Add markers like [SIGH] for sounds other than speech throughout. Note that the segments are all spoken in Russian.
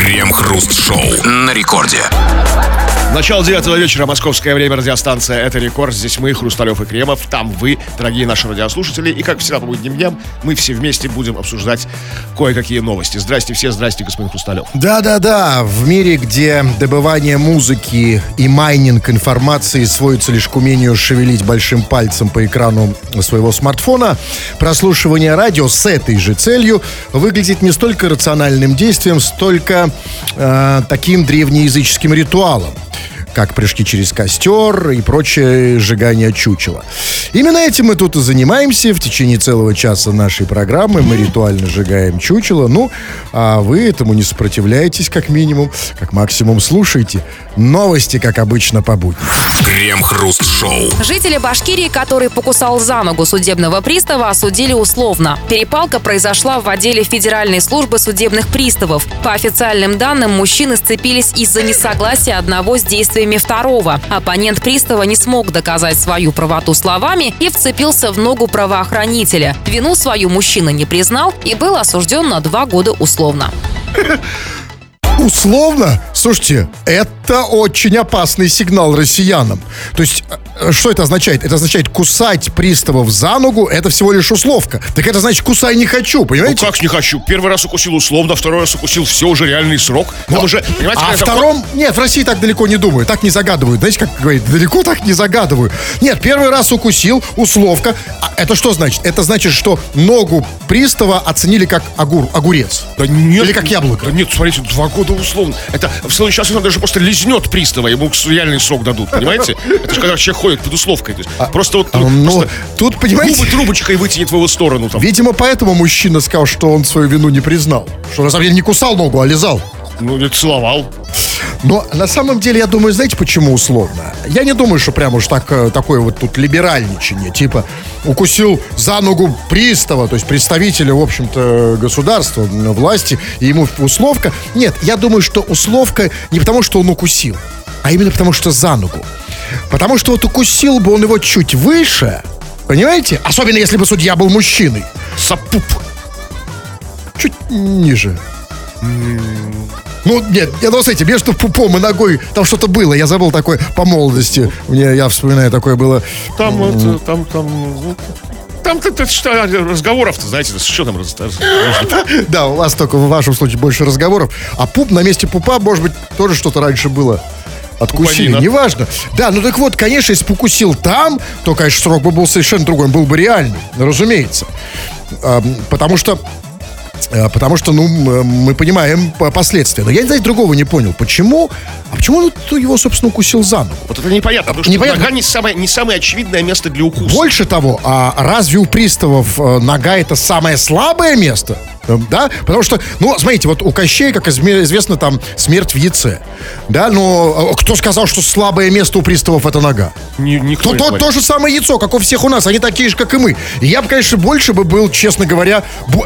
Крем-хруст-шоу на рекорде. Начало девятого вечера, московское время, радиостанция «Это рекорд». Здесь мы, Хрусталев и Кремов, там вы, дорогие наши радиослушатели. И, как всегда, по будним дням, мы все вместе будем обсуждать кое-какие новости. Здрасте все, здрасте, господин Хрусталев. Да-да-да, в мире, где добывание музыки и майнинг информации сводится лишь к умению шевелить большим пальцем по экрану своего смартфона, прослушивание радио с этой же целью выглядит не столько рациональным действием, столько таким древнеязыческим ритуалом как прыжки через костер и прочее сжигание чучела. Именно этим мы тут и занимаемся. В течение целого часа нашей программы мы ритуально сжигаем чучело. Ну, а вы этому не сопротивляетесь, как минимум. Как максимум слушайте. Новости, как обычно, по будням. Крем-хруст-шоу. Жители Башкирии, который покусал за ногу судебного пристава, осудили условно. Перепалка произошла в отделе Федеральной службы судебных приставов. По официальным данным, мужчины сцепились из-за несогласия одного с действиями второго. Оппонент пристава не смог доказать свою правоту словами и вцепился в ногу правоохранителя. Вину свою мужчина не признал и был осужден на два года условно. [LAUGHS] Условно, слушайте, это очень опасный сигнал россиянам. То есть, э, что это означает? Это означает кусать приставов за ногу, это всего лишь условка. Так это значит, кусай не хочу, Ну понимаете? как ж не хочу? Первый раз укусил условно, второй раз укусил, все, уже реальный срок. Там Ну, уже, понимаете, а какая закон- втором... Нет, в России так далеко не думают, так не загадывают. Знаете, как говорит, далеко так не загадывают. Нет, первый раз укусил, условка. А это что значит? Это значит, что ногу пристава оценили как огур, огурец. Да нет. Или как яблоко. Да нет, смотрите, два года условно. Это в следующий раз он даже просто лизнет пристава, ему реальный срок дадут, понимаете? Это же когда человек ходит под условкой. То есть просто вот А, ну, просто тут, понимаете... губы трубочкой вытянет в его сторону. Там. Видимо, поэтому мужчина сказал, что он свою вину не признал. Что на самом деле не кусал ногу, а лизал. Ну, или целовал. Но на самом деле, я думаю, знаете, почему условно? Я не думаю, что прям уж так, э, такое вот тут либеральничание. Типа, укусил за ногу пристава, то есть представителя, в общем-то, государства, власти, и ему условка. Нет, я думаю, что условка не потому, что он укусил, а именно потому, что за ногу. Потому что вот укусил бы он его чуть выше, понимаете? Особенно, если бы судья был мужчиной. Сапуп. Чуть ниже. Ну, нет, я ну, смотрите, между пупом и ногой там что-то было. Я забыл такое по молодости. Мне, я вспоминаю, такое было. Там, вот, там, там, ну, там, ты, ты что, разговоров-то, знаете, что там Да, у вас только в вашем случае больше разговоров. А пуп на месте пупа, может быть, тоже что-то раньше было. Откусили, Пуповина. неважно. Да, ну так вот, конечно, если бы укусил там, то, конечно, срок бы был совершенно другой, он был бы реальный, разумеется. Ам, Потому что а, Потому что, ну, м, мы понимаем по- последствия. Но я, знаете, другого не понял. Почему? А почему он его, собственно, укусил за ногу? Вот это непонятно, потому что Непонятно. нога не самое, не самое очевидное место для укуса. Больше того, а разве у приставов э, нога это самое слабое место? Да? Потому что, ну, смотрите, вот у Кощея, как известно, там смерть в яйце. Да, но э, кто сказал, что слабое место у приставов это нога? Ни- никто То, не то, то же самое яйцо, как у всех у нас, они такие же, как и мы. И я бы, конечно, больше бы был, честно говоря,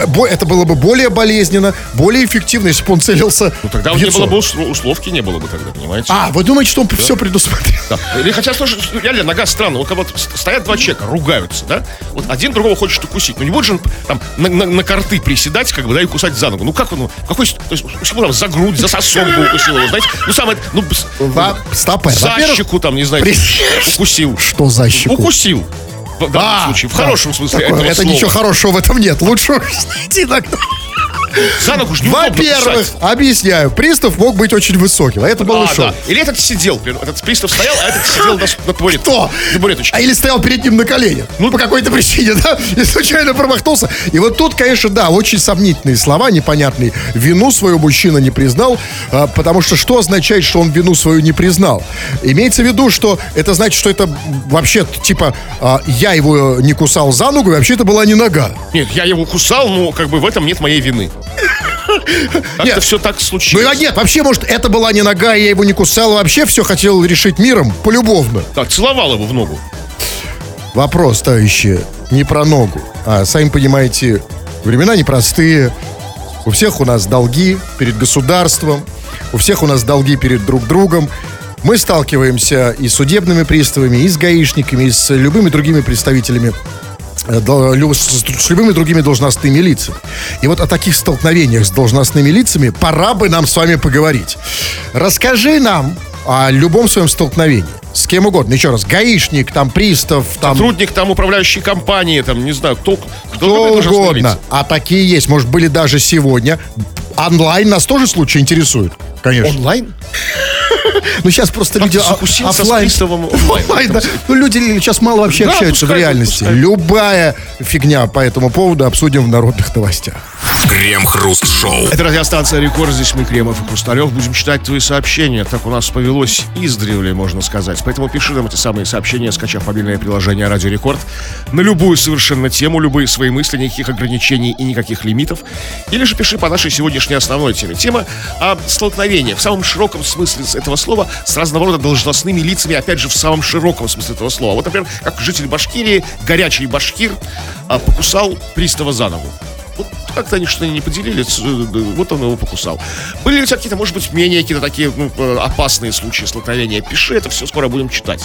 бо- это было бы более болезненно, более эффективно, если бы он целился Ну, тогда в не яйцо. было бы условки, не было бы тогда, понимаете? А, вы думаете, что он все предусмотрел? Да. Или хотя, слушай, реально, нога странная. Вот как вот стоят два человека, ругаются, да? Вот один другого хочет укусить. Ну не будет же он там на, на, на карты приседать, как бы, да, и кусать за ногу. Ну как он, ну, какой, то есть, укусил там за грудь, за сосок бы укусил его, знаете? Ну самое, ну, с- Во- Стопэ. за щеку там, не знаю, при- укусил. Что за щеку? Укусил. В данном А, случае, в да. хорошем смысле Такое, этого это слова. ничего хорошего в этом нет. Лучше знаете, [LAUGHS] иногда. За ногу неудобно Во-первых, объясняю, пристав мог быть очень высоким, а это шоу. да. Или этот сидел, этот пристав стоял, а этот сидел на, на табурет- Кто? на табуреточке. А или стоял перед ним на коленях. Ну, по какой-то причине, да? [LAUGHS] И случайно промахнулся. И вот тут, конечно, да, очень сомнительные слова, непонятные. Вину свою мужчина не признал, а, потому что что означает, что он вину свою не признал? Имеется в виду, что это значит, что это вообще, типа, а, я его не кусал за ногу, и вообще это была не нога. Нет, я его кусал, но как бы в этом нет моей вины. Как-то Нет. все так Ну случилось. а нет, вообще, может, это была не нога, и я его не кусал, а вообще все хотел решить миром, полюбовно. Так, целовал его в ногу. Вопрос, товарищи, не про ногу. А, сами понимаете, времена непростые. У всех у нас долги перед государством, у всех у нас долги перед друг другом. Мы сталкиваемся и с судебными приставами, и с гаишниками, и с любыми другими представителями с, с любыми другими должностными лицами. И вот о таких столкновениях с должностными лицами пора бы нам с вами поговорить. Расскажи нам о любом своем столкновении. С кем угодно. Еще раз. Гаишник, там, пристав, там... Сотрудник там управляющей компании, там, не знаю, кто, кто, угодно. А такие есть. Может, были даже сегодня. Онлайн нас тоже случаи интересуют. Конечно. Онлайн? Ну, сейчас просто люди [LAUGHS] да. Ну, люди сейчас мало вообще общаются в реальности. Любая фигня по этому поводу обсудим в народных новостях. Крем-хруст-шоу. Это радиостанция «Рекорд». Здесь мы, Кремов и Хрусталев. Будем читать твои сообщения. Так у нас повелось издревле, можно сказать. Поэтому пиши нам эти самые сообщения, скачав мобильное приложение «Радио Рекорд» на любую совершенно тему, любые свои мысли, никаких ограничений и никаких лимитов. Или же пиши по нашей сегодняшней основной теме. Тема о столкновении в самом широком смысле этого слова с разного рода должностными лицами, опять же, в самом широком смысле этого слова. Вот, например, как житель Башкирии, горячий башкир, а, покусал пристава за ногу. Как-то они что-то не поделились, э, вот он его покусал. Были ли у тебя какие-то, может быть, менее какие-то такие ну, э, опасные случаи столкновения? Пиши, это все скоро будем читать.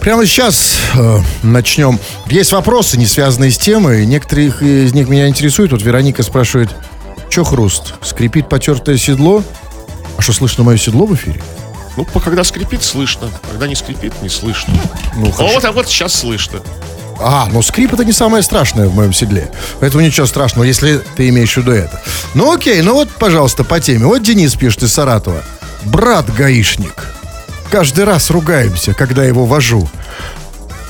Прямо сейчас э, начнем. Есть вопросы, не связанные с темой. Некоторые из них меня интересуют. Вот Вероника спрашивает, что хруст? Скрипит потертое седло? А что, слышно мое седло в эфире? Ну, когда скрипит, слышно. Когда не скрипит, не слышно. Ну, а хорошо. вот, а вот сейчас слышно. А, ну скрип это не самое страшное в моем седле. Поэтому ничего страшного, если ты имеешь в виду это. Ну окей, ну вот, пожалуйста, по теме. Вот Денис пишет из Саратова. Брат гаишник. Каждый раз ругаемся, когда его вожу.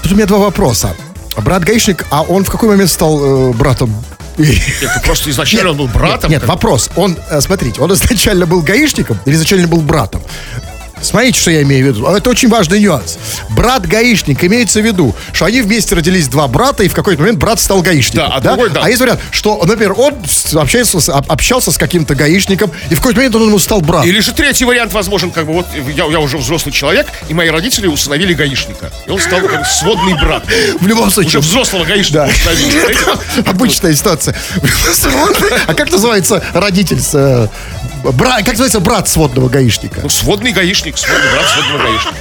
Тут у меня два вопроса. Брат гаишник, а он в какой момент стал э, братом? Нет, ну, просто изначально он был братом. Нет, как- вопрос. Он, э, смотрите, он изначально был гаишником или изначально был братом? Смотрите, что я имею в виду. Это очень важный нюанс. Брат-гаишник имеется в виду, что они вместе родились два брата, и в какой-то момент брат стал гаишником. Да, а другой, да. А есть вариант, что, например, он общается общался с каким-то гаишником, и в какой-то момент он ему стал братом. Или же третий вариант возможен, как бы вот я, я уже взрослый человек, и мои родители усыновили гаишника. И он стал как бы сводный брат. [LAUGHS] В любом случае. Уже взрослого гаишника Да. знаете? [LAUGHS] Обычная ситуация. [LAUGHS] А как называется родитель с... бра- Как называется брат сводного гаишника? Ну, сводный гаишник, сводный брат сводного гаишника.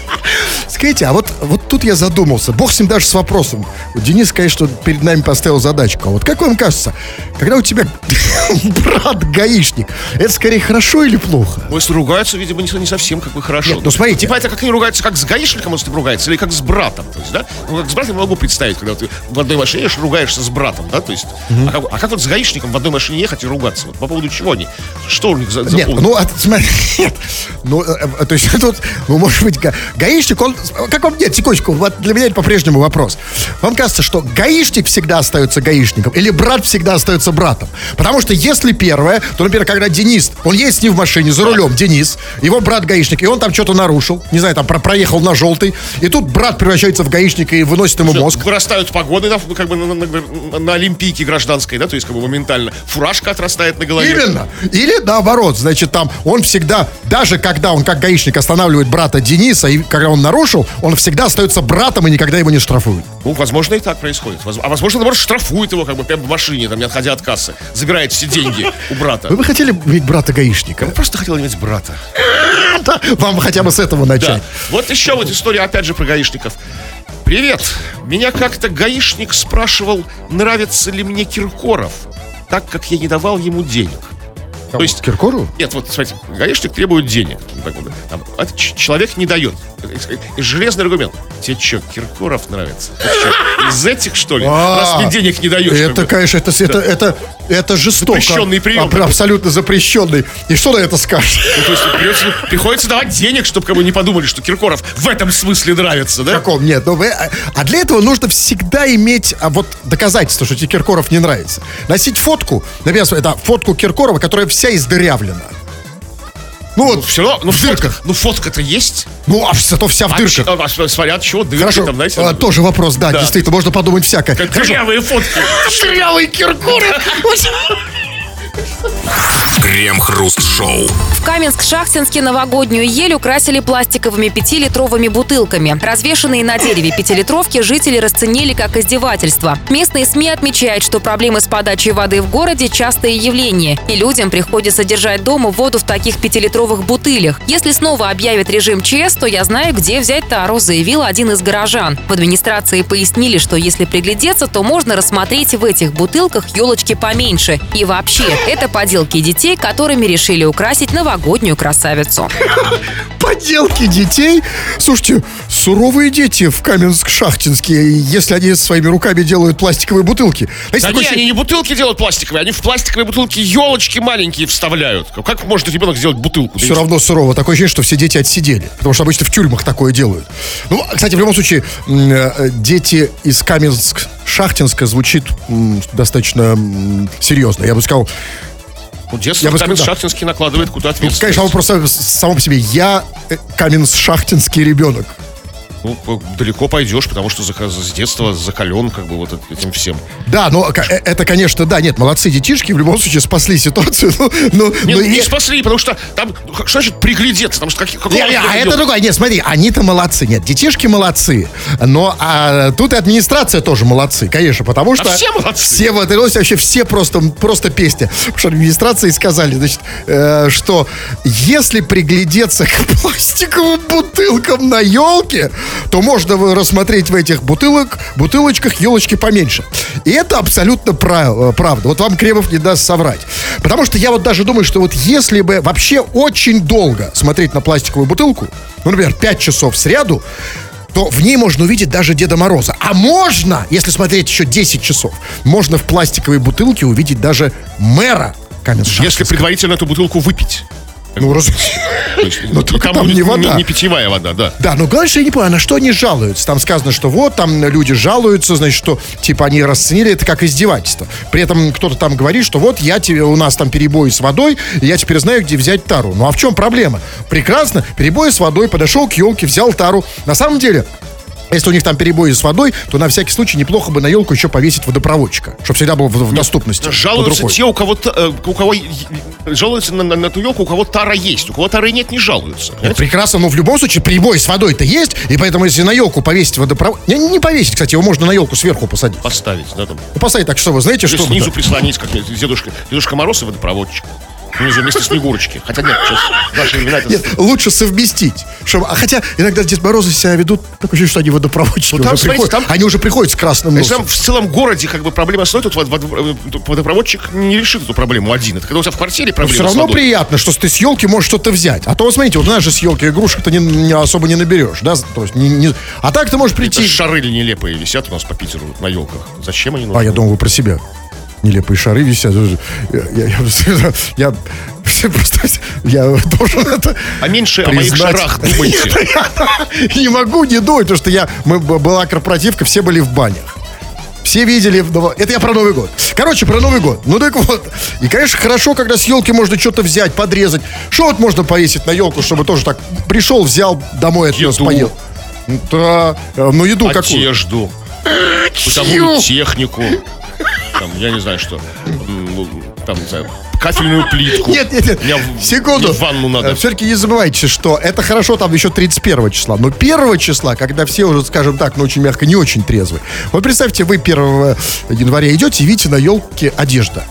Скажите, а вот, вот тут я задумался. Бог с ним даже с вопросом. Денис, конечно, перед нами поставил задачку. А вот как вам кажется, когда у тебя [LAUGHS] брат гаишник, это скорее хорошо или плохо? Ну, если ругаются, видимо, не, не совсем как бы хорошо. Нет, ну, смотрите. Типа это как они ругаются, как с гаишником, если ты ругается, или как с братом. То есть, да? Ну, как с братом я могу представить, когда ты в одной машине едешь, ругаешься с братом, да? То есть, а, как, а как вот с гаишником в одной машине ехать и ругаться? Вот по поводу чего они? Что у них за Нет, ну, а, смотри, [LAUGHS] нет. Ну, э, э, то есть [LAUGHS] тут, ну, может быть, га- гаишник, он, как вам, нет, секундочку, вот для меня это по-прежнему вопрос. Вам кажется, что гаишник всегда остается гаишником или брат всегда остается братом? Потому что если первое, то, например, когда Денис, он едет с ним в машине, за рулем, Денис, его брат гаишник, и он там что-то нарушил, не знаю, там про- проехал на желтый, и тут брат превращается в гаишника и выносит ему мозг. Вырастают погоды на, как бы на, на- на- на Олимпийке гражданской, да, то есть как бы моментально. Фуражка отрастает на голове. Именно. Или наоборот, значит, там он всегда, даже когда он как гаишник останавливает брата Дениса, и когда он нарушил, он всегда остается братом и никогда его не штрафуют. Ну, возможно, и так происходит. А возможно, наоборот, штрафует его как бы прямо в машине, там, не отходя от кассы. Забирает все деньги у брата. Вы бы хотели иметь брата гаишника? Я просто хотел иметь брата. [LAUGHS] Да, Вам хотя бы с этого Да. начать. Вот еще вот история, опять же, про гаишников. Привет. Меня как-то гаишник спрашивал, нравится ли мне Киркоров, так как я не давал ему денег. То есть, Киркору? нет, вот, смотрите, гаишник требует денег. Так вот, там, а человек не дает. И железный аргумент. Тебе что, Киркоров нравится? Из этих, что ли? Раз мне денег не даешь. как А, Это, бы. конечно, это, это, это, это жестоко. Запрещенный прием. Аб- Абсолютно запрещенный. И что на это скажешь? Ну, то есть придется- приходится давать денег, чтобы как бы не подумали, что Киркоров в этом смысле нравится, да? каком? Нет, ну, а, а для этого нужно всегда иметь а, вот доказательство, что тебе Киркоров не нравится. Носить фотку, например, это фотку Киркорова, которая вся издырявлена. Ну вот, Все равно, ну, в дырках. ну фотка-то есть. Ну, а зато вся в А дырках. а, а, смотря от чего дырки Хорошо, там, знаете. а, тоже вопрос, да, Да. действительно, можно подумать всякое. как Хорошо. Дырявые фотки. Дырявый Киркоров. [LAUGHS] Крем-хруст-шоу. В Каменск-Шахтинске новогоднюю ель украсили пластиковыми пятилитровыми бутылками. Развешенные на дереве пятилитровки жители расценили как издевательство. Местные СМИ отмечают, что проблемы с подачей воды в городе – частое явление, и людям приходится держать дома воду в таких пятилитровых бутылях. Если снова объявят режим ЧС, то я знаю, где взять тару, заявил один из горожан. В администрации пояснили, что если приглядеться, то можно рассмотреть в этих бутылках елочки поменьше. И вообще, это поделки детей, которыми решили украсить новогоднюю красавицу. [LAUGHS] Поделки детей. Слушайте, суровые дети в Каменск-Шахтинске, если они своими руками делают пластиковые бутылки. Знаете, Да не, они не бутылки делают пластиковые, они в пластиковые бутылки елочки маленькие вставляют. Как может ребенок сделать бутылку? все равно сурово. Такое ощущение, что все дети отсидели. Потому что обычно в тюрьмах такое делают. Ну, кстати, в любом случае, э, дети из Каменск-Шахтинска звучит м, достаточно серьезно. Я бы сказал, Ну, детство Я бы сказал, Шахтинский накладывает куда ну, ответственность. конечно, вопрос сам- само по себе. Я э, Каменск-Шахтинский ребенок. Ну, далеко пойдешь, потому что с детства закален как бы вот этим всем. Да, но э, это, конечно, да, нет, молодцы детишки, в любом случае спасли ситуацию. [LAUGHS] но- но- Не, но не и- спасли, потому что там, ну, что значит приглядеться? Там что, какие, какого Не, не, а это другое. Нет, смотри, они-то молодцы. Нет, детишки молодцы. Но а, тут и администрация тоже молодцы, конечно, потому что... все молодцы. Все в этой роли вообще все просто, просто песня. Потому что администрации сказали, значит, э, что если приглядеться [LAUGHS] к пластиковым бутылкам на елке, то можно рассмотреть в этих бутылок, бутылочках елочки поменьше. И это абсолютно прав- э, правда. Вот вам Кремов не даст соврать. Потому что я вот даже думаю, что вот если бы вообще очень долго смотреть на пластиковую бутылку, ну, например, 5 часов сряду, то в ней можно увидеть даже Деда Мороза. А можно, если смотреть еще 10 часов, можно в пластиковой бутылке увидеть даже мэра каменск Если предварительно эту бутылку выпить. Ну, раз- То есть, Но и только там не вода. Не, питьевая вода, да. Да, но главное, что я не понимаю, на что они жалуются. Там сказано, что вот, там люди жалуются, значит, что, типа, они расценили это как издевательство. При этом кто-то там говорит, что вот, я тебе, у нас там перебои с водой, и я теперь знаю, где взять тару. Ну, а в чем проблема? Прекрасно, перебои с водой, подошел к елке, взял тару. На самом деле, если у них там перебои с водой, то на всякий случай неплохо бы на елку еще повесить водопроводчика, чтобы всегда был в, в доступности. Жалуются те, у кого, э, у кого жалуются на, на, на ту елку, у кого тара есть. У кого тары нет, не жалуются. Понимаете? прекрасно, но в любом случае прибой с водой-то есть, и поэтому если на елку повесить водопровод... Не, не повесить, кстати, его можно на елку сверху посадить. Поставить, да, там. Ну, Поставить так, что вы знаете, Или что... снизу прислонить, как дедушка, дедушка Мороз и водопроводчик. Внизу вместо Снегурочки. Хотя нет, сейчас наши времена это... Нет, лучше совместить. Чтобы, а хотя иногда Дед Морозы себя ведут, такое ощущение, что они водопроводчики Ну, там, уже смотрите, приходят. там- Они уже приходят с красным носом. там в целом городе как бы проблема с водой, тут вод- вод- тут водопроводчик не решит эту проблему один. Это когда у тебя в квартире проблема Все с равно приятно, что ты с елки можешь что-то взять. А то, вот смотрите, вот у нас же с елки игрушек-то не, не особо не наберешь, да? То есть не- не- А так ты можешь Это прийти... шары нелепые висят у нас по Питеру на елках. Зачем они нужны? А, я думал, вы про себя. Нелепые шары висят. Я, я, я- я- я просто... Я должен это А меньше о моих признать. шарах думайте. Я не могу не думать, потому что я, мы, была корпоративка, все были в банях. Все видели, Ново- это я про Новый год. Короче, про Новый год. Ну так вот. И, конечно, хорошо, когда с елки можно что-то взять, подрезать. Что вот можно повесить на елку, чтобы тоже так пришел, взял, домой отнес, Еду. поел. Ну, Да, э, ну еду какую? Одежду. Бытовую технику. Там, я не знаю что. Там, не знаю, кафельную плитку. Нет, нет, нет. Мне Секунду. в ванну надо. Все-таки не забывайте, что это хорошо там еще 31 числа. Но 1 числа, когда все уже, скажем так, ну очень мягко, не очень трезвы. Вот представьте, вы 1 января идете и видите на елке одежда.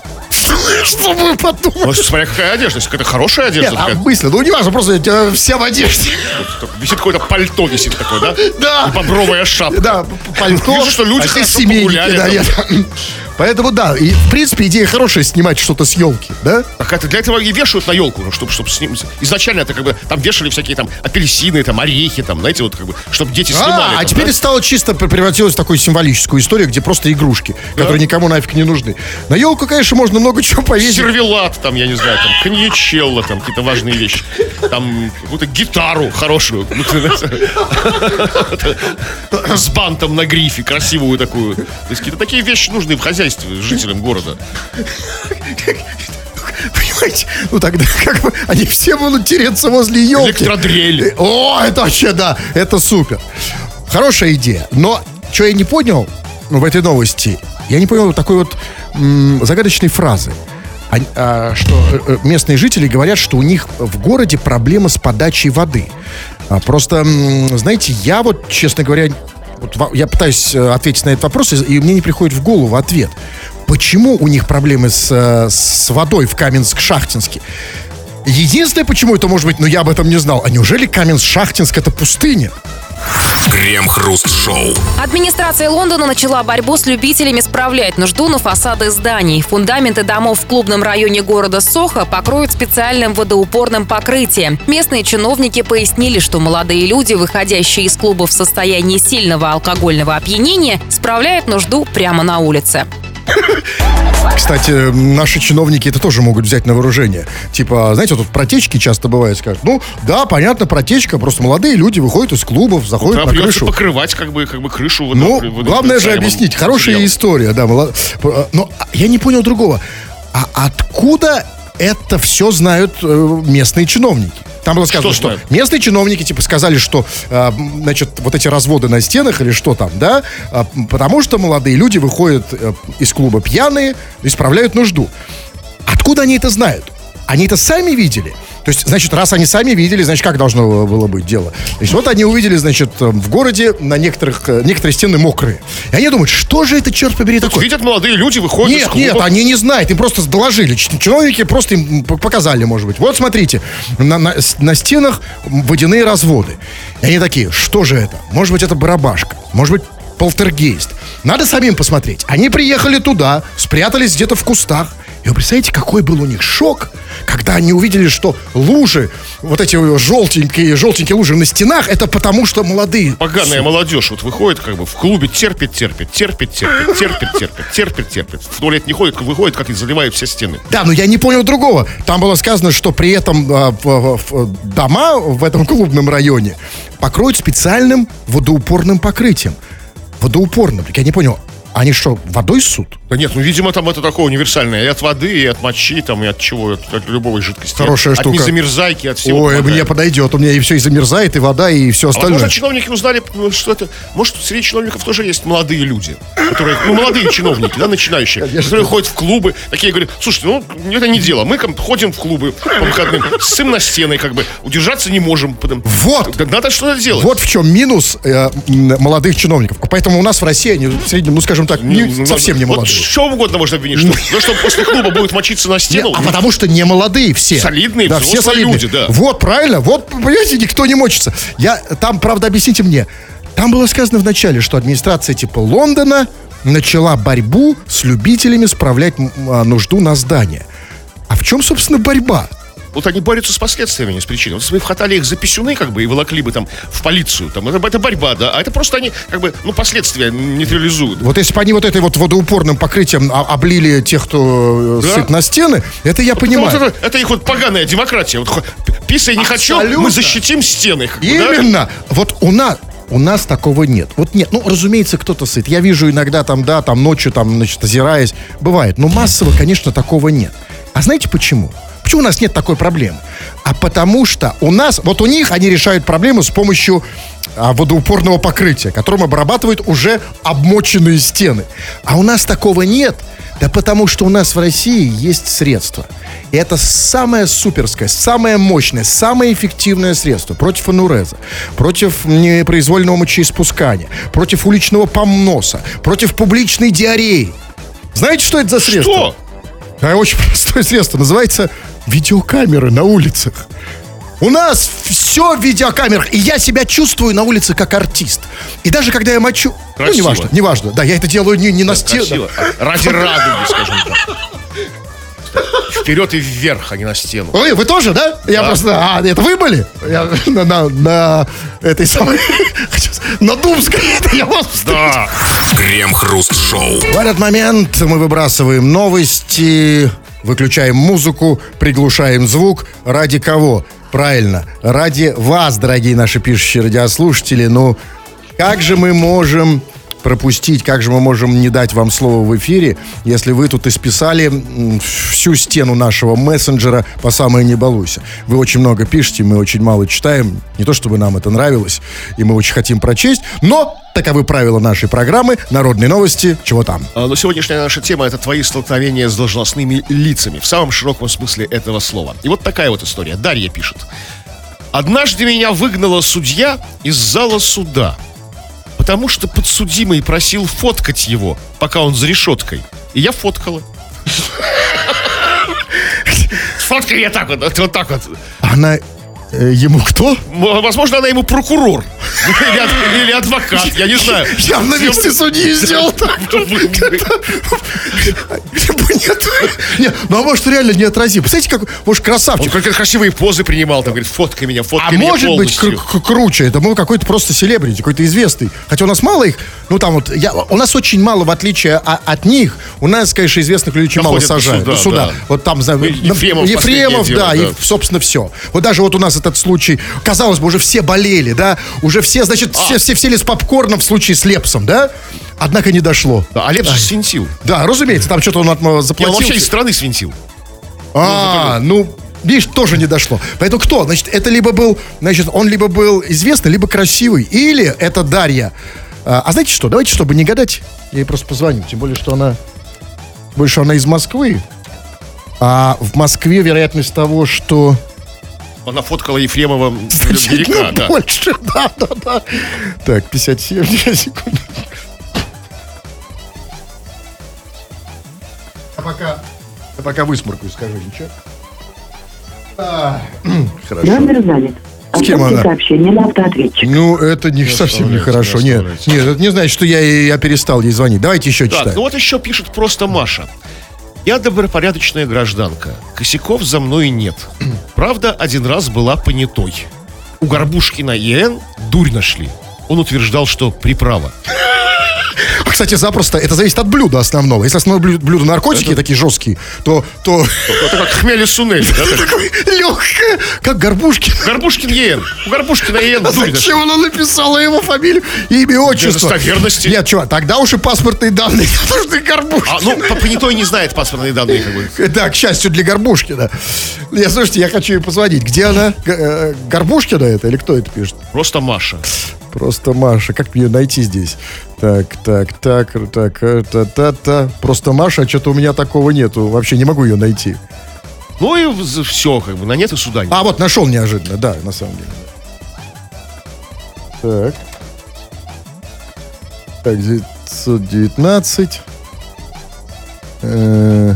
Что вы Ну, подумали? смотря какая одежда. Если какая-то хорошая одежда, Нет, а такая, мысли, ну не важно, просто тебя вся в одежде. висит какое-то пальто, висит такое, да? Да. И бобровая шапка. Да, пальто. Вижу, что люди а хорошо погуляли да, нет. Поэтому да, и в принципе идея хорошая снимать что-то с елки, да? Так это для этого и вешают на елку, ну, чтобы, чтобы с ним... Изначально это как бы там вешали всякие там апельсины, там орехи, там, знаете, вот как бы, чтобы дети снимали. А, а там, теперь да? стало чисто пр- превратилось в такую символическую историю, где просто игрушки, которые никому нафиг не нужны. На елку, конечно, можно много чего повесить. сервелат, там, я не знаю, там, коньячелло, там, какие-то важные вещи. Там, какую-то гитару хорошую. ну, [LAUGHS] С бантом на грифе, красивую такую. То есть какие-то такие вещи нужны в хозяйстве жителям города. Понимаете? Ну тогда как бы они все будут тереться возле елки. Электродрель. О, это вообще, да, это супер. Хорошая идея. Но что я не понял ну, в этой новости, я не понял такой вот м, загадочной фразы. Ань- а, что э, э, местные жители говорят, что у них в городе проблема с подачей воды. А, просто, м, знаете, я вот, честно говоря, вот во- я пытаюсь э, ответить на этот вопрос, и, мне не приходит в голову ответ. Почему у них проблемы с, с водой в Каменск-Шахтинске? Единственное, почему это может быть, но я об этом не знал. А неужели Каменск-Шахтинск это пустыня? Крем-хруст-шоу. Администрация Лондона начала борьбу с любителями справлять нужду на фасады зданий. Фундаменты домов в клубном районе города Сохо покроют специальным водоупорным покрытием. Местные чиновники пояснили, что молодые люди, выходящие из клуба в состоянии сильного алкогольного опьянения, справляют нужду прямо на улице. Кстати, наши чиновники это тоже могут взять на вооружение. Типа, знаете, вот тут протечки часто бывают, скажут, ну, да, понятно, протечка, просто молодые люди выходят из клубов, заходят Да, на крышу. покрывать как бы, как бы крышу. Ну, водо- главное же объяснить. Хорошая материалом. история, да. мало- П- Но а, я не понял другого. А откуда это все знают э, местные чиновники? Там было сказано, Что что, местные чиновники типа сказали, что э, значит вот эти разводы на стенах или что там, да, м, потому что молодые люди выходят э, из клуба пьяные, исправляют нужду. Откуда они это знают? Они это сами видели? То есть, значит, раз они сами видели, значит, как должно было быть дело? Значит, вот они увидели, значит, э, в городе на некоторых, э, некоторые стены мокрые. И они думают, что же это, черт побери, такое? Видят молодые люди, выходят из Нет, клуба. нет, они не знают, им просто доложили. Чиновники просто им показали, может быть. Вот смотрите, на, на- на стенах водяные разводы. И они такие, что же это? Может быть, это барабашка, может быть, полтергейст. Надо самим посмотреть. Они приехали туда, спрятались где-то в кустах. И вы представляете, какой был у них шок, когда они увидели, что лужи, вот эти желтенькие, желтенькие лужи на стенах, это потому что молодые. Поганая молодежь вот выходит как бы в клубе, терпит, терпит, терпит, терпит, терпит, терпит, терпит, терпит. В туалет не ходит, выходит, как и заливают все стены. Да, но я не понял другого. Там было сказано, что при этом а, дома в этом клубном районе покроют специальным водоупорным покрытием. Водоупорным. Так Я не понял, они что, водой ссут? Да нет, ну, видимо, там это такое универсальное. И от воды, и от мочи, там, и от чего, от, от любой жидкости. Хорошая от штука. незамерзайки, от всего. Ой, помогает. мне подойдет. У меня и все и замерзает, и вода, и все А остальное. возможно, чиновники узнали, ну, что это... Может, среди чиновников тоже есть молодые люди, которые, ну, молодые чиновники, да, начинающие, которые ходят в клубы, такие говорят, слушайте, ну, это не дело, мы ходим в клубы по выходным, ссым на стены, как бы, удержаться не можем. Потом, Вот. Надо что-то делать. Вот в чем минус э, молодых чиновников. Поэтому у нас в России они в среднем, ну скажем так, не- Ну, совсем не вот молодые. что угодно можно обвинить, что, ну, что после клуба будет мочиться на Не, стену. а потому что не молодые все. Солидные, да, все солидные. люди, да. Вот, правильно. Вот, понимаете, никто не мочится. Я, там, правда, объясните мне. Там было сказано в начале, что администрация типа Лондона начала борьбу с любителями справлять а, нужду на здание. А в чем, собственно, борьба? Вот они борются с последствиями, не с причиной. Вот если бы хватали их за писюны, как бы, и волокли бы там в полицию, там, это, это борьба, да. А это просто они, как бы, ну, последствия нейтрализуют. Вот если бы они вот этой вот водоупорным покрытием облили тех, кто э, Да. сыт на стены, это я Ну, понимаю. вот это, это их вот поганая демократия. Вот, писай не хочу, Абсолютно. мы защитим стены. как бы, да? Именно. Вот у нас у нас такого нет. Вот нет. Ну, разумеется, кто-то сыт. Я вижу иногда там, да, там ночью, там, значит, озираясь. Бывает. Но массово, конечно, такого нет. А знаете почему? Почему у нас нет такой проблемы? А потому что у нас, вот у них они решают проблему с помощью а, водоупорного покрытия, которым обрабатывают уже обмоченные стены. А у нас такого нет. Да потому что у нас в России есть средства. И это самое суперское, самое мощное, самое эффективное средство против ануреза, против непроизвольного мочеиспускания, против уличного помноса, против публичной диареи. Знаете, что это за средство? Что? А, очень [LAUGHS] простое средство. Называется видеокамеры на улицах. У нас все в видеокамерах, и я себя чувствую на улице как артист. И даже когда я мочу... Красиво. Ну, неважно, неважно. Да, я это делаю не, не на. Красиво. [LAUGHS] Ради радуги, скажем так. Вперед и вверх, а не на стену. Ой, вы тоже, да? Я просто... А, это вы были? Я [LAUGHS] на, на, на этой самой... [LAUGHS] На Думской. [LAUGHS] Я вас. Да. Крем-хруст-шоу. В этот момент мы выбрасываем новости, выключаем музыку, приглушаем звук. Ради кого? Правильно, ради вас, дорогие наши пишущие радиослушатели. Ну, как же мы можем пропустить, как же мы можем не дать вам слово в эфире, если вы тут исписали всю стену нашего мессенджера по самой не балуйся. Вы очень много пишете, мы очень мало читаем. Не то чтобы нам это нравилось, и мы очень хотим прочесть, но таковы правила нашей программы «Народные новости. Чего там?». А, Но сегодняшняя наша тема это твои столкновения с должностными лицами в самом широком смысле этого слова. И вот такая вот история. Дарья пишет. Однажды меня выгнала судья из зала суда, потому что подсудимый просил фоткать его, пока он за решеткой. И я фоткала. Фоткай я так вот, вот так вот. Она э, ему кто? Возможно, она ему прокурор. Или, ад- или адвокат, я не знаю. Я на месте судьи сделал [LAUGHS] так. Нет, нет, ну а может реально неотразим. Представляете, как, может, Он красавчик. как красивые позы принимал, там, говорит, фоткай меня, А фоткай меня может быть круче, это был какой-то просто селебрити, какой-то известный. Хотя у нас мало их, ну там вот, у нас очень мало, в отличие от них, у нас, конечно, известных людей очень мало сажают. суда, До суда. да. Вот там, Ну, Ефремов да, и, собственно, все. Вот даже вот у нас этот случай, казалось бы, уже все болели, да, уже все, значит, А. все, все, все с попкорном в случае с Лепсом, да, однако не дошло. Да, а Лепс же свинтил. Да, разумеется, там что-то он от- он заплатил. вообще из страны свинтил. А, ну, видишь, тоже не дошло. Поэтому кто? Значит, это либо был, значит, он либо был известный, либо красивый, или это Дарья. А, а знаете что? Давайте, чтобы не гадать, я ей просто позвоню. Тем более, что она, больше она из Москвы. А в Москве вероятность того, что... Она фоткала Ефремова Значительно берега, да. больше, [LAUGHS] да, да, да. Так, 57 [LAUGHS] секунд. А пока, я пока высморкаю, скажи, ничего? А, [CLEARS THROAT] Хорошо. Номер занят. С кем Оставьте она? сообщение на автоответчик. Ну, это не совсем оставляйте, нехорошо. не Нет, нет, это не значит, что я, я перестал ей звонить. Давайте еще Так, читаем. ну вот еще пишет просто Маша. Я добропорядочная гражданка. Косяков за мной нет. [CLEARS THROAT] Правда, один раз была понятой. У Горбушкина ЕН дурь нашли. Он утверждал, что приправа. А, [LAUGHS] Кстати, запросто, это зависит от блюда основного. Если основное блю- блюдо наркотики такие жесткие, то, то Это как хмели сунель. да, [LAUGHS] легкое, как горбушки. Горбушкин ЕН. У Горбушкина ЕН. Зачем она написала его фамилию, имя, отчество? достоверности. Нет, чувак, тогда уж и паспортные данные [LAUGHS] нужны горбушки. А, ну, по- понятой не знает паспортные данные, как бы. Да, к счастью для Горбушкина. Я, слушайте, я хочу ей позвонить. Где она? Э, Горбушкина это или кто это пишет? Просто Маша. Просто Маша. Как мне ее найти здесь? Так, так, так, так, та та та Просто Маша, а что-то у меня такого нету. Вообще не могу ее найти. Ну и все, как бы, на нет и суда нет. А, вот нашел неожиданно, да, на самом деле. Так. Так, 919. Э.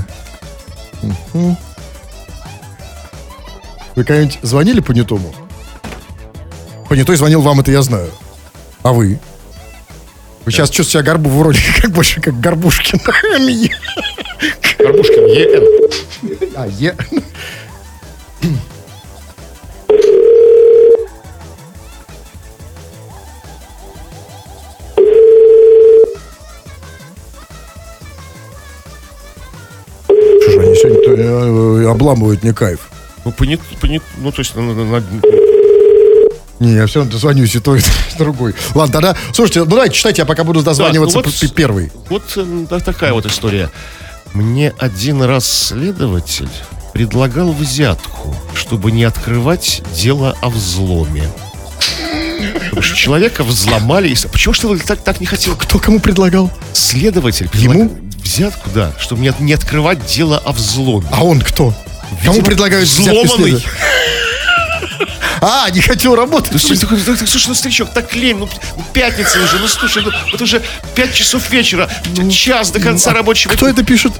Вы когда-нибудь звонили понятому? Понятой звонил вам, это я знаю. А вы? Вы сейчас чувствуете себя горбу вроде [LAUGHS] как больше как Горбушкин. Горбушкин ЕН. А, е... Что же они сегодня э, обламывают мне кайф? Ну, понят, понят, ну, то есть, на- на- на- Не, я все равно дозвонюсь и то, и [LAUGHS] другой. Ладно, тогда, слушайте, ну давайте читайте, я пока буду дозваниваться Так, ну вот первый. Вот э, да, такая вот история. Мне один раз следователь предлагал взятку, чтобы не открывать дело о взломе. Потому что человека взломали. и Почему что вы так, так не хотел? Кто кому предлагал? Следователь Ему? предлагал взятку, да, чтобы не, не открывать дело о взломе. А он кто? Кому Видимо, предлагают взятку взломанный. А, не хотел работать. Ну, слушай, ну, старичок, так лень, ну, ну, пятница уже, ну, слушай, ну, вот уже пять часов вечера, час до конца рабочего Кто это пишет?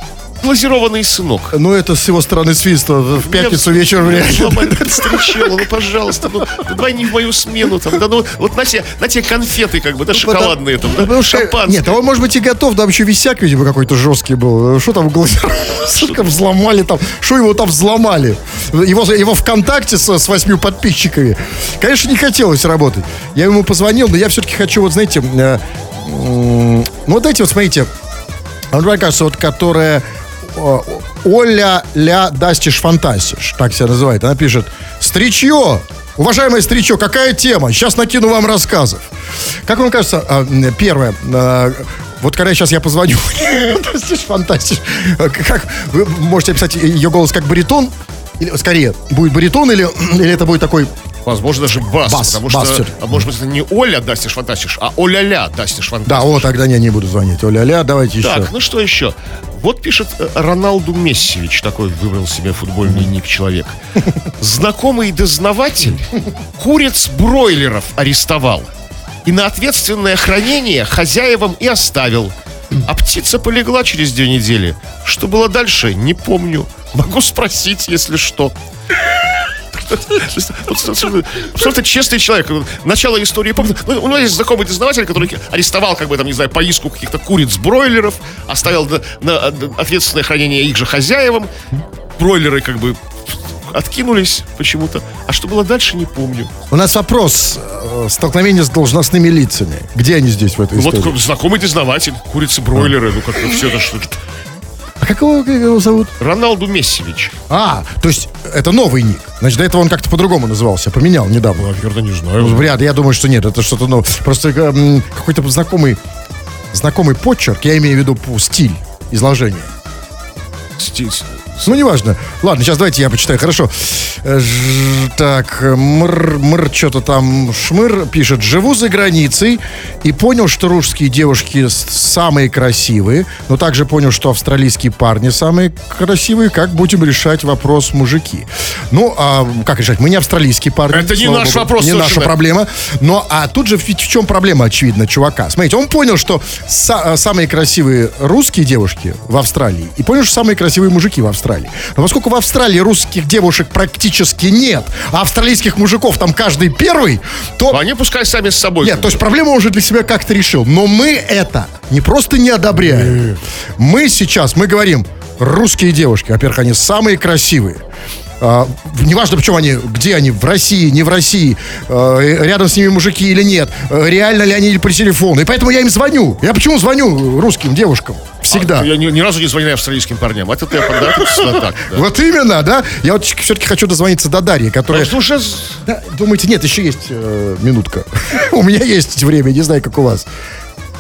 Глазированный сынок. Ну, это с его стороны свинство. В пятницу вечером. Ломать старичок, ну, пожалуйста, ну, давай не в мою смену, там, да, ну, вот на тебе, на тебе конфеты, как бы, да, шоколадные, там, да, что- шампанское. Нет, а он, может быть, и готов. Там еще висяк, видимо, какой-то жесткий был. Что там глазировал? [LAUGHS] Сука, взломали там. Что его там взломали? Его, его ВКонтакте с, с восьмью подписчиками. Конечно, не хотелось работать. Я ему позвонил, но я все-таки хочу, вот, знаете, ну, вот эти вот, смотрите, а мне кажется, вот которая Оля Ля Дастиш Фантастиш, так себя называет. Она пишет, Стричье, уважаемое Стричье, какая тема? Сейчас накину вам рассказов. Как вам кажется, а, первое, а, вот когда сейчас я позвоню, [LAUGHS] здесь фантастика. Как, вы можете описать ее голос как баритон? Или, скорее, будет баритон или, или это будет такой... Возможно, даже бас. Бас, потому бас что, а может быть, это не Оля das ist fantastisch, а О-ля-ля das ist fantastisch. Да, о, тогда не, не буду звонить. О-ля-ля, давайте еще. Так, ну что еще? Вот пишет э, Роналду Мессевич, такой выбрал себе футбольный ник человек. Знакомый дознаватель куриц бройлеров арестовал. И на ответственное хранение хозяевам и оставил. А птица полегла через две недели. Что было дальше, не помню. Могу спросить, если что. Просто честный человек. Начало истории помню. Ну, У него есть знакомый дознаватель, который арестовал, как бы, там, не знаю, поиску каких-то куриц-бройлеров, оставил на, ответственное хранение их же хозяевам. Бройлеры, как бы, откинулись почему-то. А что было дальше, не помню. У нас вопрос. э, Столкновение с должностными лицами. Где они здесь в этой Ну, вот истории? как знакомый дознаватель, курицы-бройлеры, ну как все это что А как его, как его зовут? Роналду Мессевич. А, то есть это новый ник. Значит, до этого он как-то по-другому назывался. Поменял недавно. Наверное, не Ну, знаю. Вряд ли, я думаю, что нет, это что-то новое. Просто э, какой-то знакомый, знакомый почерк, я имею в виду стиль изложения. Стиль. Ну, неважно. Ладно, сейчас давайте я почитаю. Хорошо. Э, Так, мр, мр, что-то там шмыр пишет. Живу за границей и понял, что русские девушки самые красивые, но также понял, что австралийские парни самые красивые. Как будем решать вопрос мужики? Ну, а как решать? Мы не австралийские парни. Это не наш богу. вопрос Не наша проблема. Но, а тут же ведь в чем проблема, очевидно, чувака? Смотрите, он понял, что са- э, самые красивые русские девушки в Австралии, и понял, что самые красивые мужики в Австралии. Но поскольку в Австралии русских девушек практически нет, а австралийских мужиков там каждый первый, то... Они пускай сами с собой. Нет, то есть проблему уже для себя как-то решил. Но мы это не просто не одобряем. Мы сейчас, мы говорим, русские девушки, во-первых, они самые красивые. А, неважно, причем они, где они, в России, не в России, э, рядом с ними мужики или нет, э, реально ли они по телефону. И поэтому я им звоню. Я почему звоню русским девушкам? Всегда. Я ни, ни разу не звонил австралийским парням. Это ты да, это всегда так. да. Вот именно, да? Я вот все-таки хочу дозвониться до Дарьи, которая... Уже Да, думаете, нет, еще есть э, минутка. [LAUGHS] У меня есть время, не знаю, как у вас.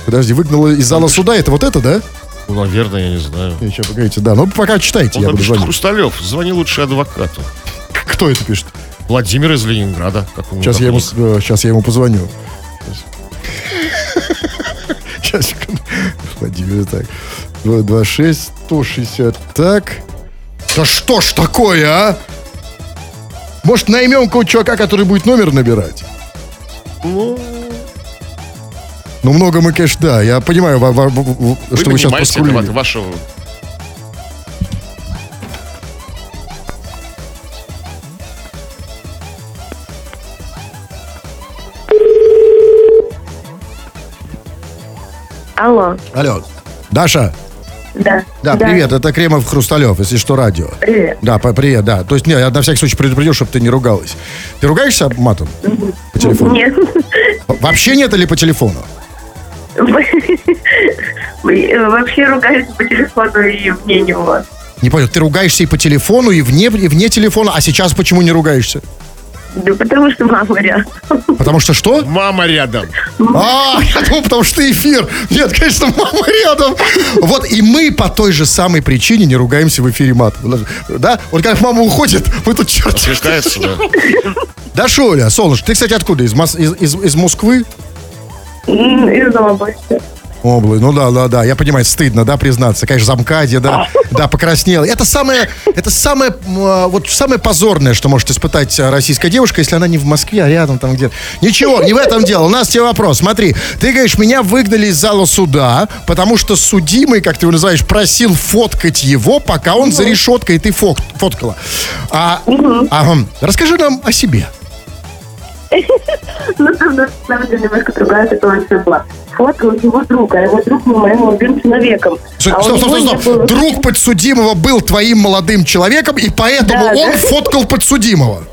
Подожди, выгнала из зала суда, это вот это, да? Ну, наверное, я не знаю. Сейчас, погодите, да. Ну, пока читайте, Он я буду звонить. Хрусталев, звони лучше адвокату. Кто это пишет? Владимир из Ленинграда. Сейчас я, ему, э, сейчас я ему позвоню. Сейчас. Владимир, так. 226, 160, так. Да что ж такое, а? Может, наймем кого чувака, который будет номер набирать? Ну, Ну, много мы, конечно, да. Я понимаю, во- во- во- вы что вы сейчас поскулили. ва- вашего... Алло, Алло. Даша? да. Да, привет, это Кремов Хрусталев, если что, радио. Привет. Да, по- привет, да. То есть, не, я на всякий случай предупредил, чтобы ты не ругалась. Ты ругаешься матом по телефону? Нет. Вообще нет или по телефону? [LAUGHS] Вообще ругаюсь по телефону и мне не у вас. Не понял, ты ругаешься и по телефону, и вне, и вне телефона, а сейчас почему не ругаешься? Да потому что мама рядом. Потому что что? Мама рядом. А, я думал, потому что эфир. Нет, конечно, мама рядом. Вот, и мы по той же самой причине не ругаемся в эфире матом. Да? Вот как мама уходит, мы тут черт. Освеждается, да. Да, Шуля, солнышко, ты, кстати, откуда? Из, из, из- из Москвы? Из области. Облы, ну да, да, да, я понимаю, стыдно, да, признаться, конечно, замкаде, да, да, покраснела. Это самое, это самое, а, вот самое позорное, что может испытать а, российская девушка, если она не в Москве, а рядом там где-то. Ничего, не в этом дело. У нас тебе вопрос. Смотри, ты говоришь, меня выгнали из зала суда, потому что судимый, как ты его называешь, просил фоткать его, пока он за решеткой, и ты фот, фоткала. А, ага. Расскажи нам о себе. Ну, там на самом деле немножко другая ситуация была. Фоткал его друг, а его друг был моим молодым человеком. Стоп, А у стоп, стоп, стоп, стоп. Друг подсудимого был твоим молодым человеком, и поэтому он фоткал подсудимого.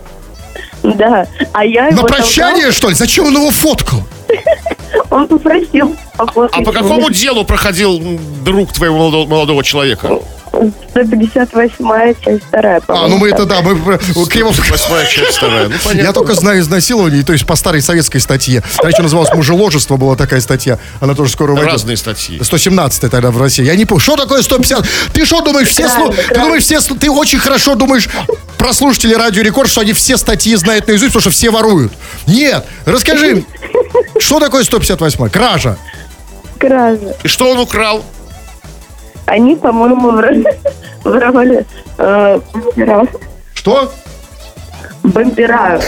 Да, а я На прощание, что ли? Зачем он его фоткал? [LAUGHS] Он попросил А пофоткать по какому делу проходил друг твоего молодого человека? 158 часть вторая, А, ну мы это, да, мы. Восьмая часть вторая. Ну, понятно. Я только знаю изнасилование, то есть по старой советской статье. Раньше называлась мужеложество, была такая статья. Она тоже скоро войдет. Разные статьи. 117 тогда в России. Я не помню. Что такое 150? Ты что думаешь, все слу... Ты думаешь, все слу- Ты очень хорошо думаешь про слушателей Радио Рекорд, что они все статьи знают наизусть, потому что все воруют. Нет. Расскажи что такое 158? Кража. Кража. И что он украл? Они, по-моему, вор- [LAUGHS] воровали э, бампера. Что? Бампера.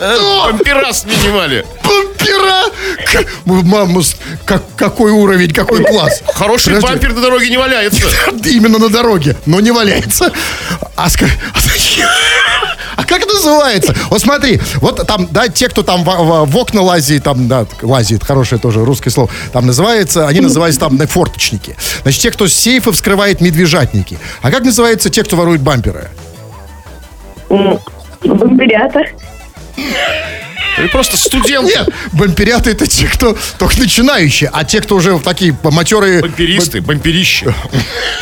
Вампира снимали. Бампера! К- Мама, с- как, какой уровень, какой класс. Хороший Подожди. бампер на дороге не валяется. [LAUGHS] Именно на дороге, но не валяется. А, ска- а зачем? А как это называется? Вот смотри, вот там, да, те, кто там в, в- в окна лазит, там, да, лазит, хорошее тоже русское слово, там называется, они называются там на форточники. Значит, те, кто сейфы вскрывает медвежатники. А как называется те, кто ворует бамперы? М, Ты просто студент. Нет, бамперяты это те, кто только начинающие, а те, кто уже такие матерые... Бамперисты, бамперище.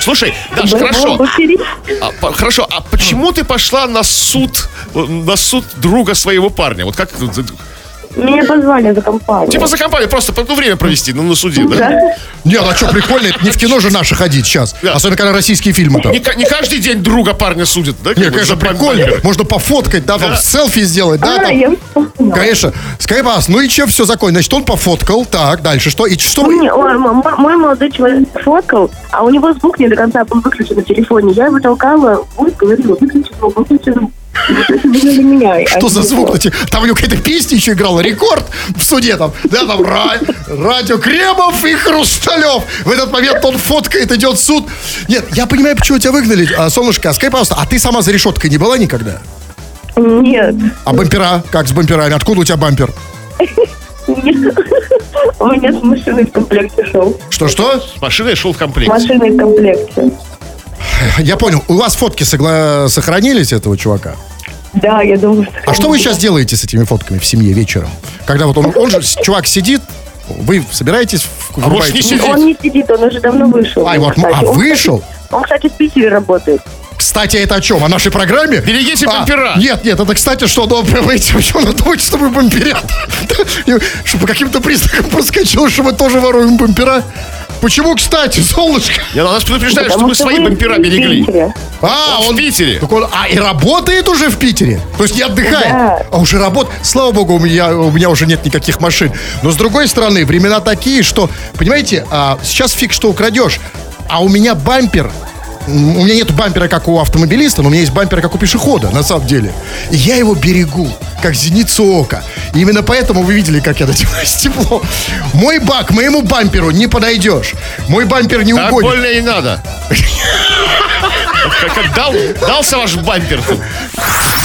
Слушай, Даша, хорошо. А, хорошо, а почему ты пошла на суд, э, на суд друга своего парня? Вот как, Меня позвали за компанию. типа за компанию, просто ну, время провести, ну, на суде, да? Да. Нет, а что, прикольно, это не в кино же наши ходить сейчас. Да. Особенно, когда российские фильмы там. Не, не каждый день друга парня судят, да? как Не, бы, конечно, прикольно. бампер? Можно пофоткать, да, там Да. селфи сделать, да, А, там. я вспомнила. Конечно. Скажи, пожалуйста, ну и чем все закончилось? Значит, он пофоткал, так, дальше что? И что? Мне- ой, мой молодой человек фоткал, а у него звук не до конца был выключен на телефоне. Я его толкала, вот, говорила, выключи звук, выключи меня. Что за звук? Там у него какая-то песня еще играла, рекорд в суде там, да, там ра- радио Кремов и Хрусталев. В этот момент он фоткает, идет суд. Нет, я понимаю, почему тебя выгнали, а, солнышко, а скажи, пожалуйста, а ты сама за решеткой не была никогда? Нет. А бампера? Как с бамперами? Откуда у тебя бампер? Нет. [LAUGHS] У меня с машиной в комплекте шел. Что-что? С машиной шел в комплекте. Машиной в комплекте. [LAUGHS] Я понял. У вас фотки согла- сохранились этого чувака? Да, я думаю, что... А что вы сейчас делаете с этими фотками в семье вечером? Когда вот он, он же, чувак сидит, вы собираетесь, в- А может, не сидит? Он не сидит, он уже давно вышел. А, его а, вышел? Он, кстати, в Питере работает. Кстати, это о чем? О нашей программе? Берегите А, бампера. Нет, нет, это, кстати, что, ну, понимаете, почему он думает, что мы бамперят? И Что по каким-то признакам проскочил, что мы тоже воруем бампера? Почему, кстати, солнышко? Я нас предупреждаю, что мы свои бампера берегли. А, Он в Питере. Так он, а, и работает уже в Питере? То есть не отдыхает? Да. А уже работает? Слава богу, у меня, у меня уже нет никаких машин. Но с другой стороны, времена такие, что, понимаете, а, сейчас фиг что украдешь. А у меня бампер у меня нет бампера, как у автомобилиста, но у меня есть бампер, как у пешехода, на самом деле. И я его берегу, как зеницу ока. И именно поэтому вы видели, как я надеваюсь [LAUGHS] тепло. Мой бак моему бамперу не подойдешь. Мой бампер не Так угодит. больно и надо. [LAUGHS] Как, как дал, дался ваш бампер.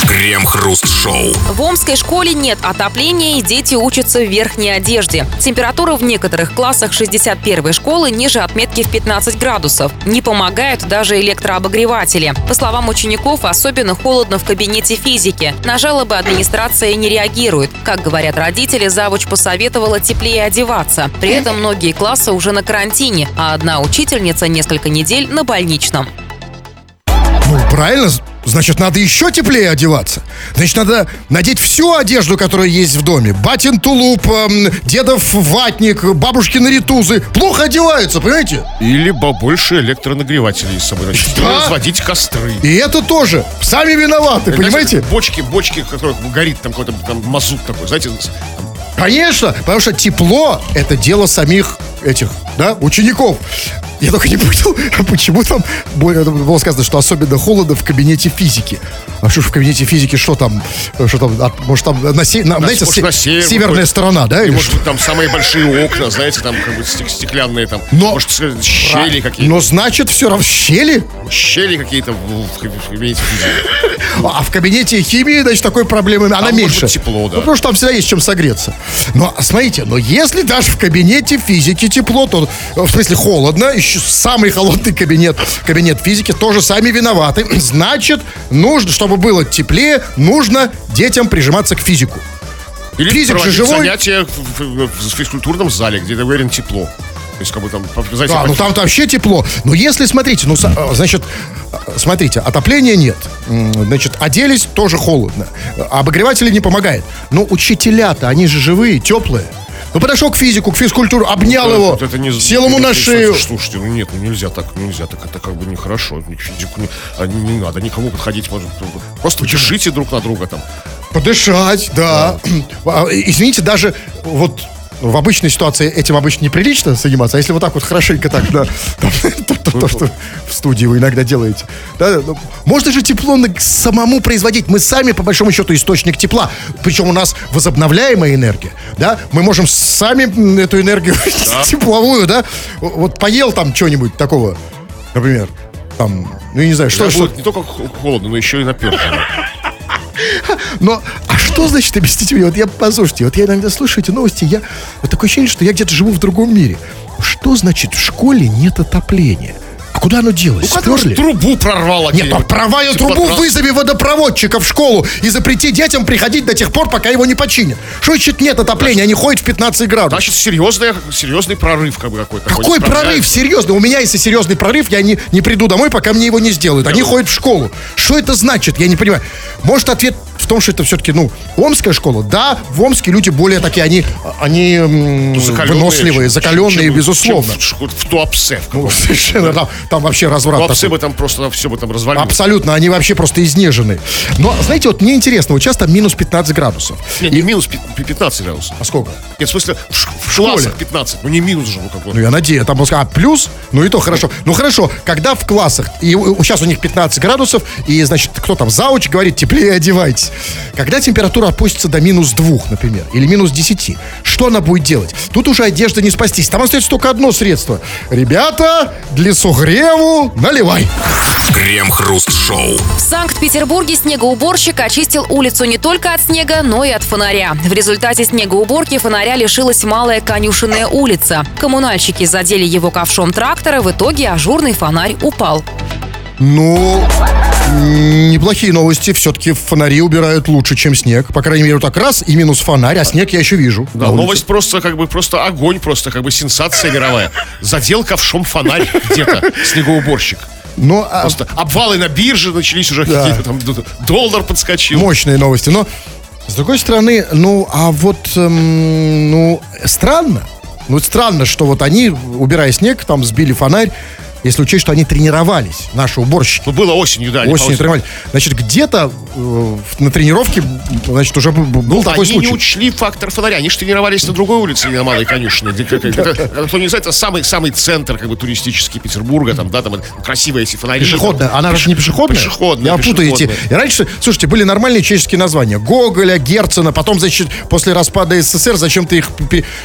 Крем-хруст-шоу. В Омской школе нет отопления и дети учатся в верхней одежде. Температура в некоторых классах 61 школы ниже отметки в 15 градусов. Не помогают даже электрообогреватели. По словам учеников, особенно холодно в кабинете физики. На жалобы администрация не реагирует. Как говорят родители, завуч посоветовала теплее одеваться. При этом многие классы уже на карантине, а одна учительница несколько недель на больничном. Ну, правильно. Значит, надо еще теплее одеваться. Значит, надо надеть всю одежду, которая есть в доме. Батин тулуп, эм, дедов ватник, бабушкины ритузы. Плохо одеваются, понимаете? Или побольше электронагревателей с собой. Значит, Да. разводить костры. И это тоже. Сами виноваты, понимаете? Знаете, Бочки, бочки, в которых горит там какой-то там мазут такой, знаете, с- Конечно, потому что тепло – это дело самих этих, да, учеников. Я только не понял, [LAUGHS] почему там было сказано, что особенно холодно в кабинете физики. А что ж в кабинете физики, что там, что там, а, может там на, се- на- знаете, может, се- на север северная выходит. сторона, да? И может что? там самые большие окна, знаете, там как бы стек- стеклянные там. Но- Может, щели какие-то. Но значит, все равно щели. Щели какие-то в, в каб- в кабинете физики. [LAUGHS] А в кабинете химии, значит, такой проблемы, она может меньше. быть тепло, да. Ну, потому что там всегда есть чем согреться. Но, смотрите, но если даже в кабинете физики тепло, то, э, в смысле, холодно, еще самый холодный кабинет, кабинет физики, тоже сами виноваты. [CLEARS THROAT] Значит, нужно, чтобы было теплее, нужно детям прижиматься к физику. Или Физик же живой. занятия в, в- в физкультурном зале, где, уверен, тепло. То есть, как бы там, знаете, Да, ну там-то вообще тепло. Но если, смотрите, ну, э, значит, э, смотрите, отопления нет. Значит, оделись, тоже холодно. А Обогреватели не помогает. Но учителя-то, они же живые, теплые. Ну, подошел к физику, к физкультуру, обнял его, Вот это не- сел ему на шею. Слушайте, ну нет, ну нельзя так, нельзя так, это как бы нехорошо. Физику не, а, не, не надо никому подходить. Может, просто держите друг на друга там. Подышать, да. А, Извините, даже вот в обычной ситуации этим обычно неприлично заниматься, а если вот так вот хорошенько так, да, [LAUGHS] то, то- то, что в студии вы иногда делаете. Да, ну, можно же тепло самому производить. Мы сами, по большому счету, источник тепла. Причем у нас возобновляемая энергия. Да? Мы можем сами эту энергию [LAUGHS] тепловую, да. Вот поел там что-нибудь такого, например, там, ну, я не знаю, что, будет не только холодно, но еще и наперто. Но, а что значит, объясните мне, вот я, послушайте, вот я иногда слушаю эти новости, я, вот такое ощущение, что я где-то живу в другом мире. Что значит в школе нет отопления? А куда оно делось? Ну, Сперли? трубу прорвало. Нет, провая Типа трубу раз- вызови водопроводчика в школу и запрети детям приходить до тех пор, пока его не починят. Что значит нет отопления? Они ходят в 15 градусов. Значит, серьезный, серьезный прорыв как бы какой-то. Какой прорыв? Серьезно, у меня если серьезный прорыв, я не, не приду домой, пока мне его не сделают. Они ходят в школу. Что это значит? Я не понимаю. Может, ответ в том, что это все-таки, ну, Омская школа? Да, в Омске люди более такие, они, они м, выносливые, закаленные, безусловно. в, в, в Туапсе. Ну, совершенно, там, там вообще разврат Туапсе такой. бы там просто все бы там развалилось. Абсолютно, они вообще просто изнежены. Но, знаете, вот мне интересно, вот сейчас там минус 15 градусов. Нет, не минус пи- пи- 15 градусов. А сколько? Нет, в смысле, в, ш- в школе? классах 15. Ну, не минус же, ну, как бы. Ну, я надеюсь, там, а, плюс, ну и то хорошо. Ну, хорошо, когда в классах, и сейчас у них 15 градусов, и, значит, кто там, зауч говорит, теплее одевайтесь. Когда температура опустится до минус 2, например, или минус 10, что она будет делать? Тут уже одежда не спастись. Там остается только одно средство. Ребята, для согреву наливай. Крем-хруст-шоу. В Санкт-Петербурге снегоуборщик очистил улицу не только от снега, но и от фонаря. В результате снегоуборки фонаря лишилась малая конюшенная улица. Коммунальщики задели его ковшом трактора, в итоге ажурный фонарь упал. Ну, неплохие новости. Все-таки фонари убирают лучше, чем снег. По крайней мере, вот так раз и минус фонарь, а снег я еще вижу. Да, новость просто как бы просто огонь, просто как бы сенсация мировая. Задел ковшом фонарь где-то снегоуборщик. Ну, а- Просто обвалы на бирже начались уже Да. какие-то там доллар подскочил. мощные новости. Но, с другой стороны, ну, а вот, эм, ну, странно. Ну, странно, что вот они, убирая снег, там сбили фонарь, если учесть, что они тренировались, наши уборщики. Ну, было осенью, да. они Осенью пауз- тренировались. Значит, где-то э, на тренировке, значит, уже был такой они случай. не учли фактор фонаря. Они же тренировались на другой улице, не на Малой Конюшне. Кто [LAUGHS] не знает, это самый, самый центр как бы туристический Петербурга. Там, да, там красивые эти фонари. Пешеходная. Она же не пешеходная? Пешеходная, Я путаете. пешеходная. И раньше, слушайте, были нормальные чешские названия. Гоголя, Герцена. Потом, значит, после распада СССР зачем-то их...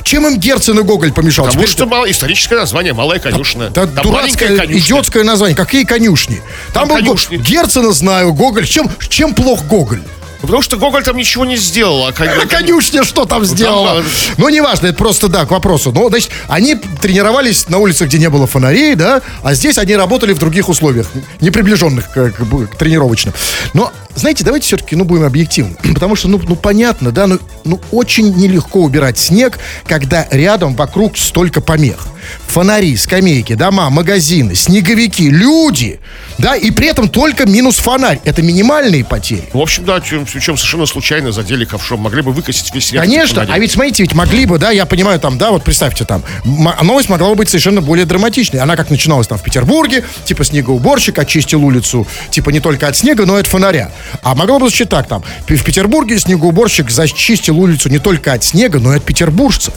Чем им Герцен и Гоголь помешал? Потому что историческое название Малая Конюшня. Да, дурацкое, конюшня. идиотское название. Какие конюшни? Там, Там был конюшни. Герцена знаю, Гоголь. Чем, чем плох Гоголь? Потому что Гоголь там ничего не сделал. А кон- А [LAUGHS] конюшня что там сделала? да. Ну, неважно, это просто, да, к вопросу. Ну, значит, они тренировались на улицах, где не было фонарей, да, а здесь они работали в других условиях, не приближенных к, к к тренировочным. Но, знаете, давайте все-таки, ну, будем объективны. [CLEARS THROAT] Потому что, ну, ну понятно, да, ну, ну, очень нелегко убирать снег, когда рядом вокруг столько помех. Фонари, скамейки, дома, магазины, снеговики, люди, да, и при этом только минус фонарь. Это минимальные потери. В общем, да, чем, причем совершенно случайно задели ковшом. Могли бы выкосить весь ряд Конечно, а ведь смотрите, ведь могли бы, да, я понимаю, там, да, вот представьте, там, м- новость могла бы быть совершенно более драматичной. Она как начиналась там в Петербурге, типа снегоуборщик очистил улицу, типа не только от снега, но и от фонаря. А могло бы звучать так, там, в Петербурге снегоуборщик зачистил улицу не только от снега, но и от петербуржцев.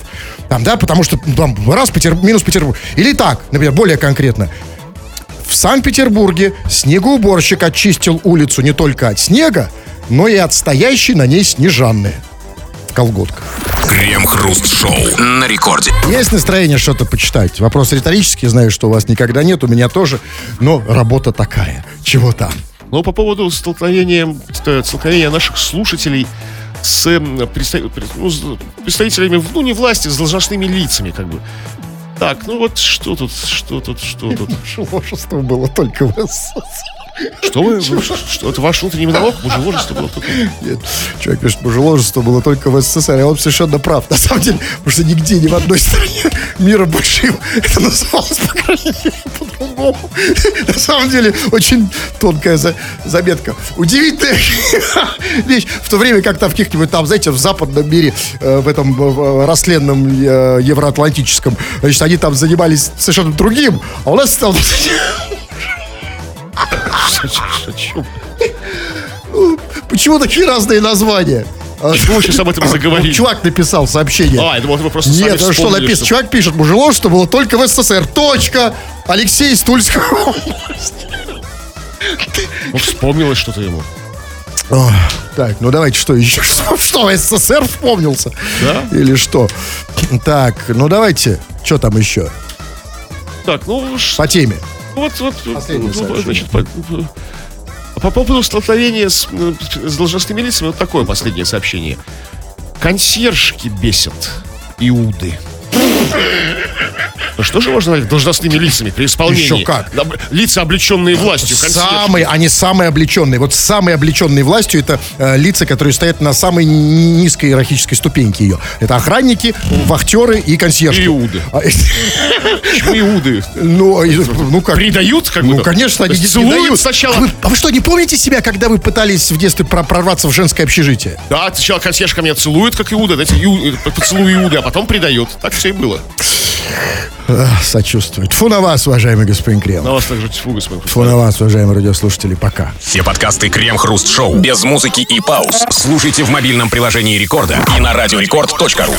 Там, да, потому что там раз Петер, минус Петербург. Или так, например, более конкретно. В Санкт-Петербурге снегоуборщик очистил улицу не только от снега, но и от стоящей на ней снежанны в колготках. Крем-хруст-шоу. На рекорде. Есть настроение что-то почитать? Вопрос риторический, знаю, что у вас никогда нет, у меня тоже, но работа такая. Чего там? Но по поводу столкновения, ст- столкновения наших слушателей с пред- ну, с представителями, ну, не власти, с должностными лицами, как бы. Так, ну вот что тут, что тут, что тут. Шелошество было только в СССР. Что вы? что, это ваш внутренний монолог? Мужеложество было только... Нет, человек пишет, мужеложество было только в СССР, и он совершенно прав. На самом деле, потому что нигде, ни в одной стране мира больше это называлось, по по-другому. На самом деле, очень тонкая за- заметка. Удивительная [LAUGHS] вещь. В то время, как там в каких-нибудь там, знаете, в западном мире, э, в этом растленном э, евроатлантическом, значит, они там занимались совершенно другим, а у нас стал... [LAUGHS] О чем? Почему такие разные названия? А, Почему вы сейчас об этом заговорили? Ну, Чувак написал сообщение. А, я думал, вы просто сами Нет, ну что написано? Чувак пишет, мужеложество было только в СССР. Точка. Алексей из Тульской области. Ну, вспомнилось что-то ему. Ох, Так, ну давайте, что еще? [LAUGHS] Что, что, СССР вспомнился? Да? Или что? Так, ну давайте, что там еще? Так, ну, По теме. Вот, вот, ну, значит, по, по поводу столкновения с, э, с должностными лицами, вот такое последнее сообщение. Консьержки бесят Иуды. Что же можно назвать должностными лицами при исполнении? Еще как. Лица, облеченные властью. консьержки. Самые, они самые облеченные. Вот самые облеченные властью это э, лица, которые стоят на самой ни- низкой иерархической ступеньке ее. Это охранники, вахтеры и консьержки. Иуды. А, Почему Иуды? Ну, и- ну как? Предают, как Ну, конечно, они не- целуют дают. сначала. А вы, а вы что, не помните себя, когда вы пытались в детстве про- прорваться в женское общежитие? Да, сначала консьержка меня целует, как Иуда, знаете, э, поцелуй Иуды, а потом предает. Так все и было. Ах, сочувствую. Тьфу на вас, уважаемый господин Крем. На вас также тьфу, господин. Тьфу на вас, уважаемые радиослушатели. Пока. Все подкасты Крем-Хруст Шоу без музыки и пауз слушайте в мобильном приложении Рекорда и на радиорекорд.ру.